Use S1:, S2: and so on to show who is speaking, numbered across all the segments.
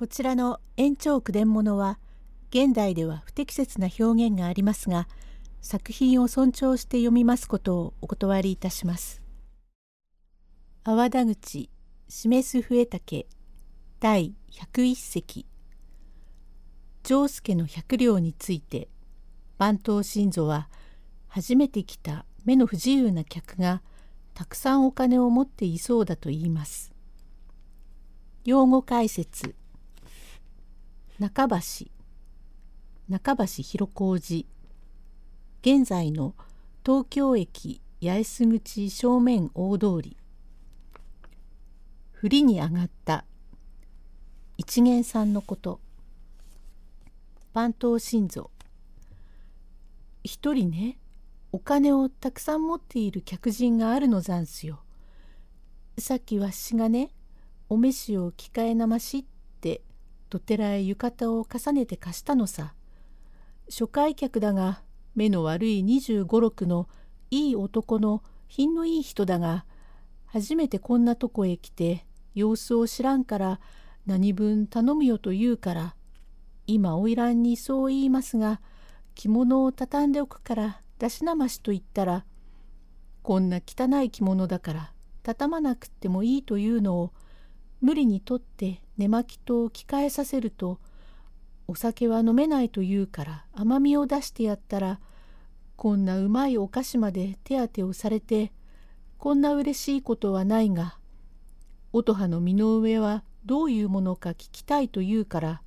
S1: こちらの延長句伝物は現代では不適切な表現がありますが作品を尊重して読みますことをお断りいたします。阿波田口示す笛竹第101席丈介の百両について番頭信蔵は初めて来た目の不自由な客がたくさんお金を持っていそうだと言います。用語解説中橋。中橋広小路現在の東京駅八重洲口正面大通り。振りに上がった一元さんのこと。番頭心臓一人ねお金をたくさん持っている客人があるのざんすよ。さっきわしがねお召しを着替えなましってどてらへ浴衣を重ねて貸したのさ。初回客だが目の悪い25、6のいい男の品のいい人だが初めてこんなとこへ来て様子を知らんから何分頼むよと言うから今花魁にそう言いますが着物を畳んでおくから出しなましと言ったらこんな汚い着物だから畳まなくってもいいというのを無理にとって寝巻きと着替えさせるとお酒は飲めないと言うから甘みを出してやったらこんなうまいお菓子まで手当てをされてこんな嬉しいことはないが乙葉の身の上はどういうものか聞きたいと言うから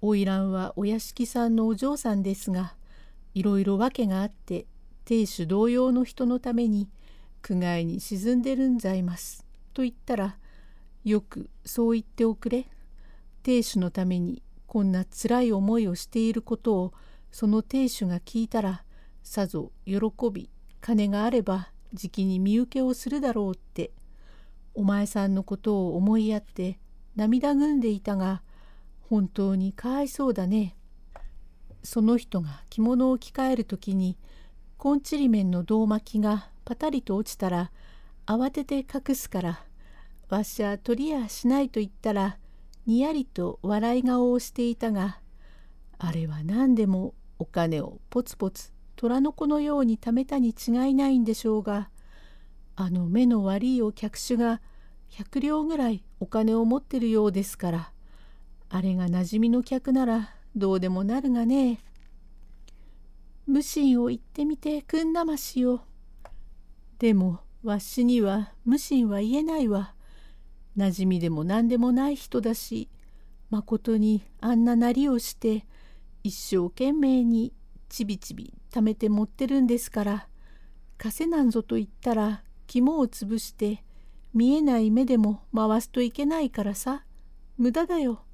S1: 花魁はお屋敷さんのお嬢さんですがいろいろ訳があって亭主同様の人のために苦界に沈んでるんざいます。と言ったらよくそう言っておくれ。亭主のためにこんなつらい思いをしていることをその亭主が聞いたらさぞ喜び金があればじきに身請けをするだろうってお前さんのことを思いやって涙ぐんでいたが本当にかわいそうだね。その人が着物を着替える時にコンチリメンの胴巻きがパタリと落ちたら慌てて隠すからわしゃ取りやしないと言ったらにやりと笑い顔をしていたがあれは何でもお金をポツポツ虎の子のように貯めたに違いないんでしょうがあの目の悪いお客手が100両ぐらいお金を持ってるようですからあれがなじみの客ならどうでもなるがね。無心を言ってみてくんなましよ。でもわしには無心は言えないわ。なじみでも何でもない人だしまことにあんななりをして一生懸命にちびちび貯めて持ってるんですから稼なんぞと言ったら肝を潰して見えない目でも回すといけないからさ無駄だよ。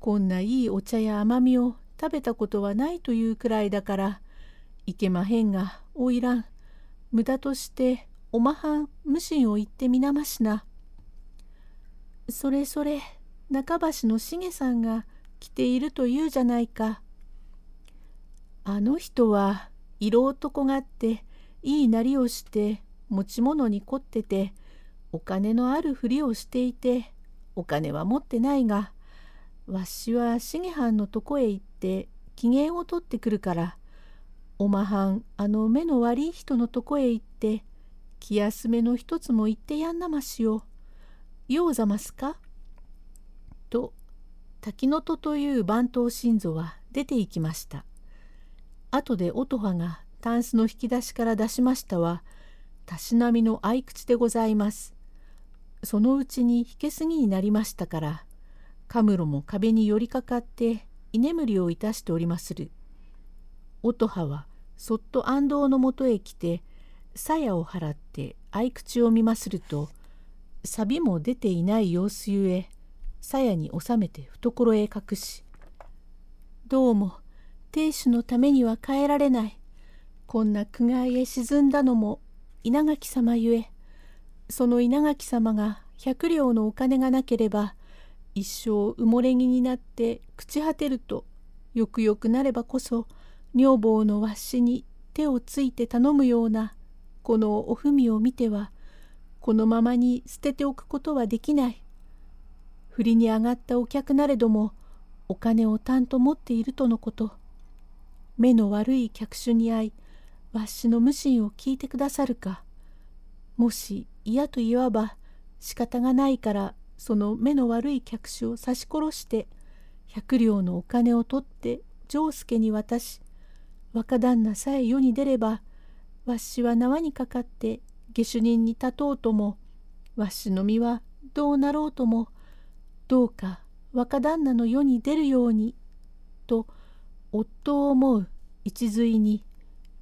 S1: こんないいお茶や甘みを食べたことはないというくらいだからいけまへんがおいらん無駄としておまはん無心を言ってみなましな。それそれ中橋のしげさんが来ているというじゃないか。あの人は色男があっていいなりをして持ち物に凝っててお金のあるふりをしていてお金は持ってないがわしは重藩のとこへ行って機嫌を取ってくるからおまはんあの目の悪い人のとこへ行って気休めの一つも言ってやんなましよ。ようざますか?」と滝の戸という番頭心臓は出て行きました。後で音羽がタンスの引き出しから出しましたはたしなみの合口でございます。そのうちに引けすぎになりましたからカムロも壁に寄りかかって居眠りをいたしておりまする。音羽はそっと安藤のもとへ来て鞘を払って合口を見ますると錆も出ていない様子ゆえ鞘に収めて懐へ隠し「どうも亭主のためには帰られない。こんな苦界へ沈んだのも稲垣様ゆえその稲垣様が百両のお金がなければ一生埋もれ木になって朽ち果てるとよくよくなればこそ女房のわしに手をついて頼むようなこのお文を見てはこのままに捨てておくことはできない。振りに上がったお客なれどもお金をたんと持っているとのこと。目の悪い客種に会いわしの無心を聞いてくださるか。もし嫌と言わば仕方がないからその目の悪い客種を刺し殺して百両のお金を取って丈助に渡し若旦那さえ世に出ればわしは縄にかかって下手人に立とうともわしの身はどうなろうともどうか若旦那の世に出るようにと夫を思う一髄に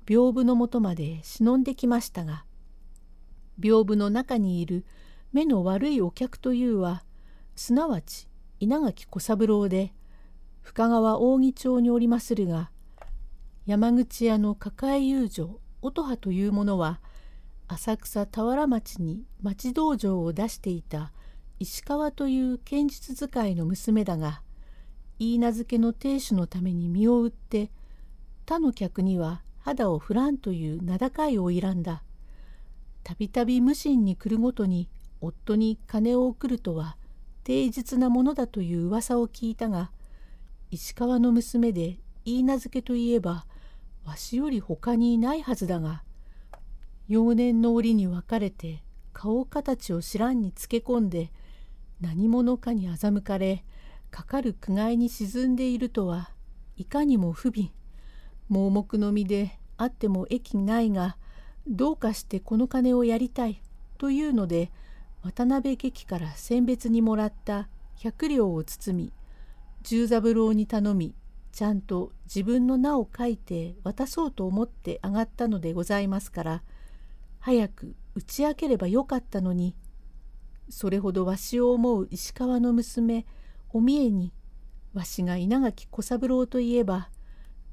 S1: 屏風のもとまで忍んできましたが屏風の中にいる目の悪いお客というはすなわち稲垣小三郎で深川扇町におりまするが山口屋の抱え友情音羽というものは浅草田原町に町道場を出していた石川という剣術使いの娘だが言いけの亭主のために身を売って他の客には肌を振らんという名高い花魁だ。たびたび無心に来るごとに夫に金を送るとは定実なものだという噂を聞いたが石川の娘で言い名付けといえばわしより他にいないはずだが幼年の折に別れて顔形を知らんにつけ込んで何者かに欺かれかかる苦界に沈んでいるとはいかにも不憫。盲目の身であっても益ないがどうかしてこの金をやりたいというので渡辺劇から選別にもらった百両を包み十三郎に頼みちゃんと自分の名を書いて渡そうと思って上がったのでございますから早く打ち明ければよかったのに。それほどわしを思う石川の娘お三重にわしが稲垣小三郎といえば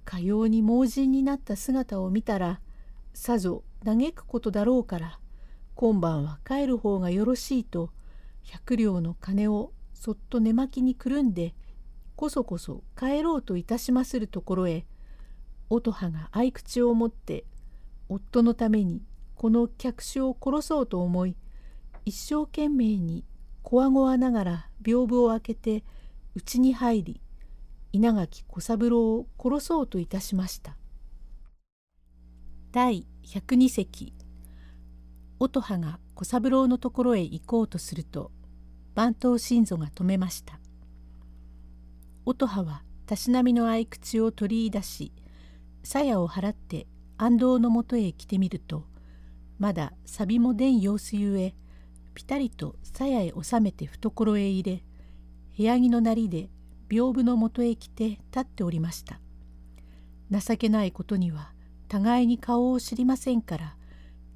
S1: かように盲人になった姿を見たらさぞ嘆くことだろうから今晩は帰る方がよろしいと百両の金をそっと寝巻きにくるんでこそこそ帰ろうといたしまするところへ乙葉が合口を持って夫のためにこの客種を殺そうと思い一生懸命にこわごわながら屏風を開けて家に入り稲垣小三郎を殺そうといたしました。第102席乙葉が小三郎のところへ行こうとすると番頭新蔵が止めました。乙葉はたしなみの合口を取り出し鞘を払って安藤のもとへ来てみるとまだ錆も出ん様子ゆえぴたりと鞘へ収めて懐へ入れ部屋着のなりで屏風のもとへ来て立っておりました情けないことには互いに顔を知りませんから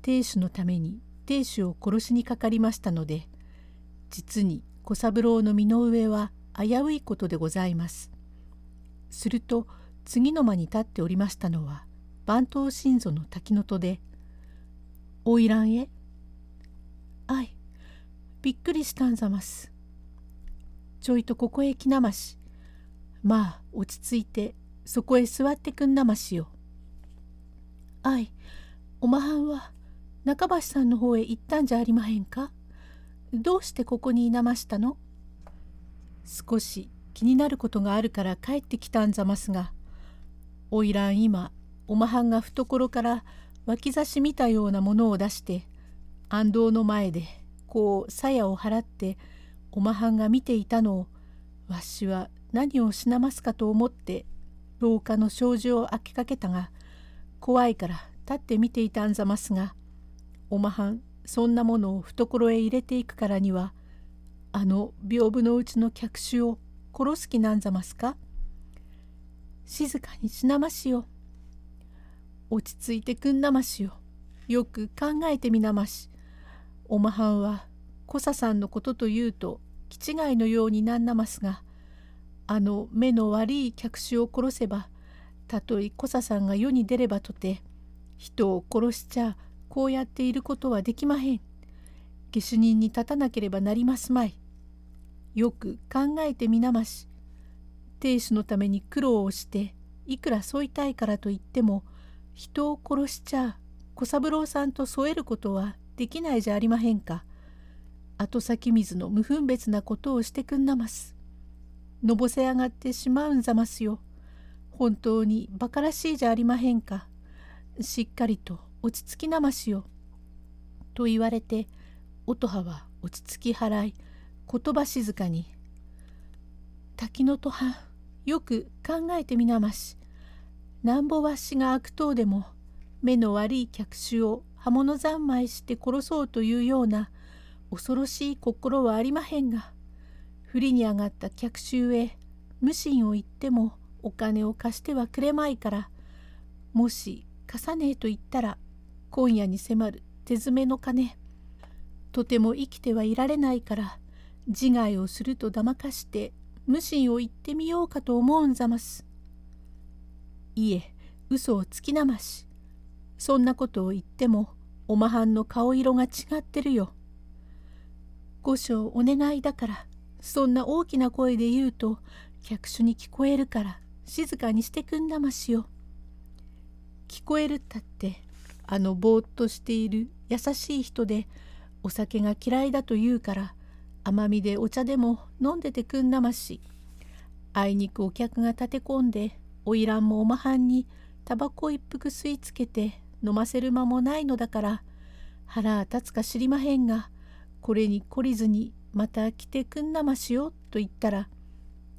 S1: 亭主のために亭主を殺しにかかりましたので実に小三郎の身の上は危ういことでございます。すると次の間に立っておりましたのは番頭新蔵の滝の戸で「花魁へ?」「あいびっくりしたんざます」ちょいとここへ来なまし。まあ落ち着いてそこへ座ってくんなましよ。あい、おまはんは中橋さんの方へ行ったんじゃありまへんか？どうしてここにいなましたの？少し気になることがあるから帰ってきたんざますが、おいらん今、おまはんが懐から脇差し見たようなものを出して、安藤の前でこう鞘を払っておまはんが見ていたのをわしは何をしなますかと思って廊下の障子を開けかけたが怖いから立って見ていたんざますがおまはんそんなものを懐へ入れていくからにはあの屏風のうちの客種を殺す気なんざますか？静かにしなましよ。落ち着いてくんなましよ。よく考えてみなまし。おまはんは小佐さんのことというと気違いのようになんなますがあの目の悪い客種を殺せばたとえ小佐さんが世に出ればとて人を殺しちゃこうやっていることはできまへん。下手人に立たなければなりますまい。よく考えてみなまし。亭主のために苦労をしていくら添いたいからといっても人を殺しちゃ小三郎さんと添えることはできないじゃありまへんか。後先水の無分別なことをしてくんなます。のぼせ上がってしまうんざますよ。本当に馬鹿らしいじゃありまへんか。しっかりと落ち着きなましよ。と言われて音羽は落ち着き払い言葉静かに「滝のとはよく考えてみなまし。なんぼわしが悪党でも目の悪い客種を刃物三昧して殺そうというような恐ろしい心はありまへんが振りに上がった客衆へ無心を言ってもお金を貸してはくれまいからもし貸さねえと言ったら今夜に迫る手詰めの金とても生きてはいられないから自害をするとだまかして無心を言ってみようかと思うんざます。いえ嘘をつきなましそんなことを言ってもおまはんの顔色が違ってるよ。御所お願いだからそんな大きな声で言うと客手に聞こえるから静かにしてくんなましよ。聞こえるったってあのぼーっとしている優しい人でお酒が嫌いだと言うから甘みでお茶でも飲んでてくんなましあいにくお客が立て込んで花魁もおまはんにタバコ一服吸い付けて飲ませる間もないのだから腹立つか知りまへんがこれに懲りずにまた来てくんなましよと言ったら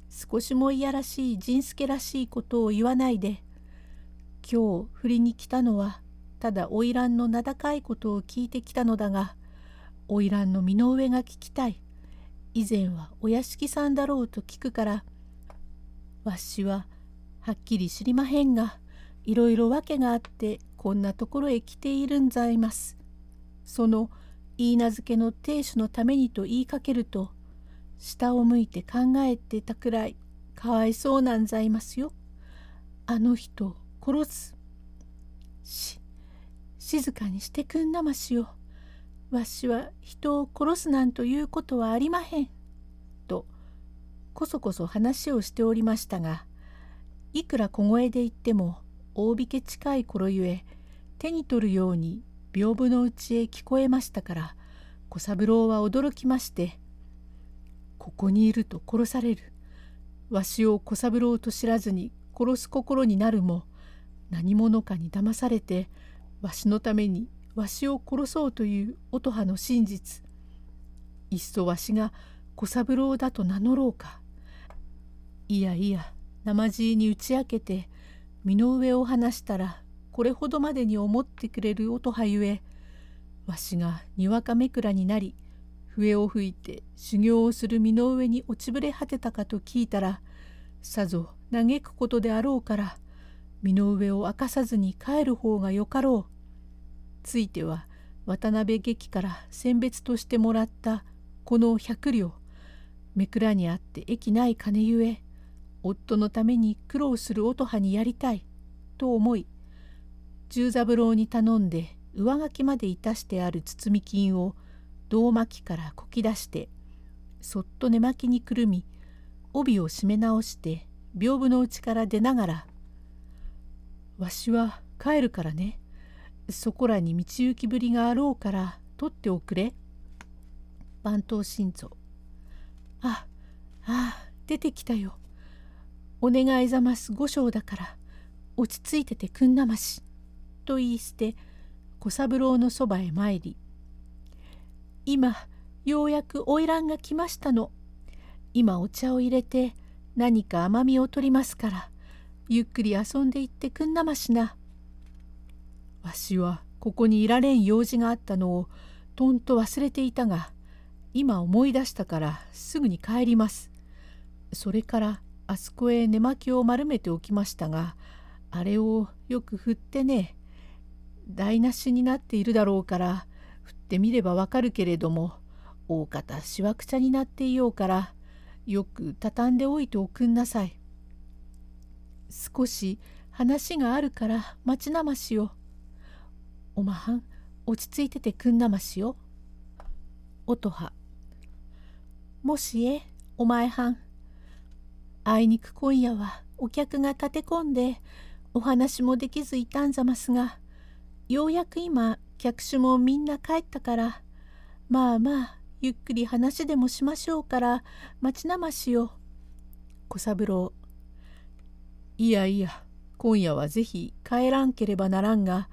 S1: 少しもいやらしい仁助らしいことを言わないで今日振りに来たのはただ花魁の名高いことを聞いてきたのだが花魁の身の上が聞きたい。以前はお屋敷さんだろうと聞くからわしははっきり知りまへんがいろいろ訳があってこんなところへ来ているんざいます。その言い名付けの亭主のためにと言いかけると下を向いて考えてたくらいかわいそうなんざいますよ。あの人を殺す。し静かにしてくんなましよ。わしは人を殺すなんということはありまへん。とこそこそ話をしておりましたがいくら小声で言っても大引け近い頃ゆえ手に取るように屏風のうちへ聞こえましたから小三郎は驚きまして「ここにいると殺される。わしを小三郎と知らずに殺す心になるも何者かに騙されてわしのためにわしを殺そうという音羽の真実。いっそわしが小三郎だと名乗ろうか。いやいや生地に打ち明けて身の上を話したらこれほどまでに思ってくれる音羽ゆえわしがにわかめくらになり笛を吹いて修行をする身の上に落ちぶれ果てたかと聞いたらさぞ嘆くことであろうから身の上を明かさずに帰る方がよかろう。ついては渡辺劇から選別としてもらったこの百両めくらにあって益ない金ゆえ夫のために苦労する音羽にやりたいと思い十三郎に頼んで上書きまでいたしてある包み金を胴巻きからこき出してそっと寝巻きにくるみ帯を締め直して屏風の内から出ながら「わしは帰るからねそこらに道行きぶりがあろうから取っておくれ」番頭心臓。ああ出てきたよ。お願いざます五章だから落ち着いててくんなまし」と言い捨て小三郎のそばへ参り「今ようやく花魁が来ましたの。今お茶を入れて何か甘みを取りますからゆっくり遊んでいってくんなましな。わしはここにいられん用事があったのをとんと忘れていたが今思い出したからすぐに帰ります。それからあそこへ寝巻きを丸めておきましたがあれをよく振ってね台無しになっているだろうから振ってみればわかるけれども大方しわくちゃになっていようからよく畳んでおいておくんなさい。少し話があるから待ちなましよ。おまはん落ち着いててくんなましよ。音羽もしえお前はんあいにく今夜はお客が立て込んでお話もできずいたんざますがようやく今客種もみんな帰ったからまあまあゆっくり話でもしましょうから待ちなましよ。小三郎。いやいや今夜はぜひ帰らんければならんが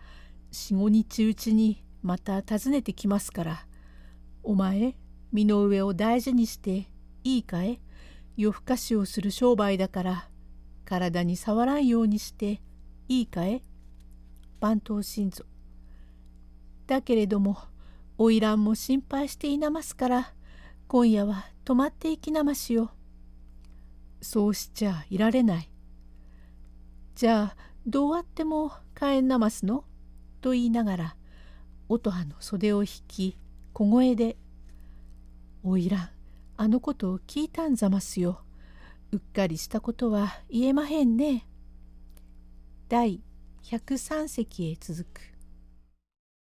S1: 四五日うちにまた訪ねてきますから。お前身の上を大事にしていいかえ夜更かしをする商売だから体に触らんようにしていいかえ番頭心臓だけれども花魁も心配していなますから今夜は泊まっていきなましよ。そうしちゃいられない。じゃあどうあっても帰んなますの？と言いながら音羽の袖を引き小声で「おいらんあのことを聞いたんざますよ。うっかりしたことは言えまへんね。第103席へ続く。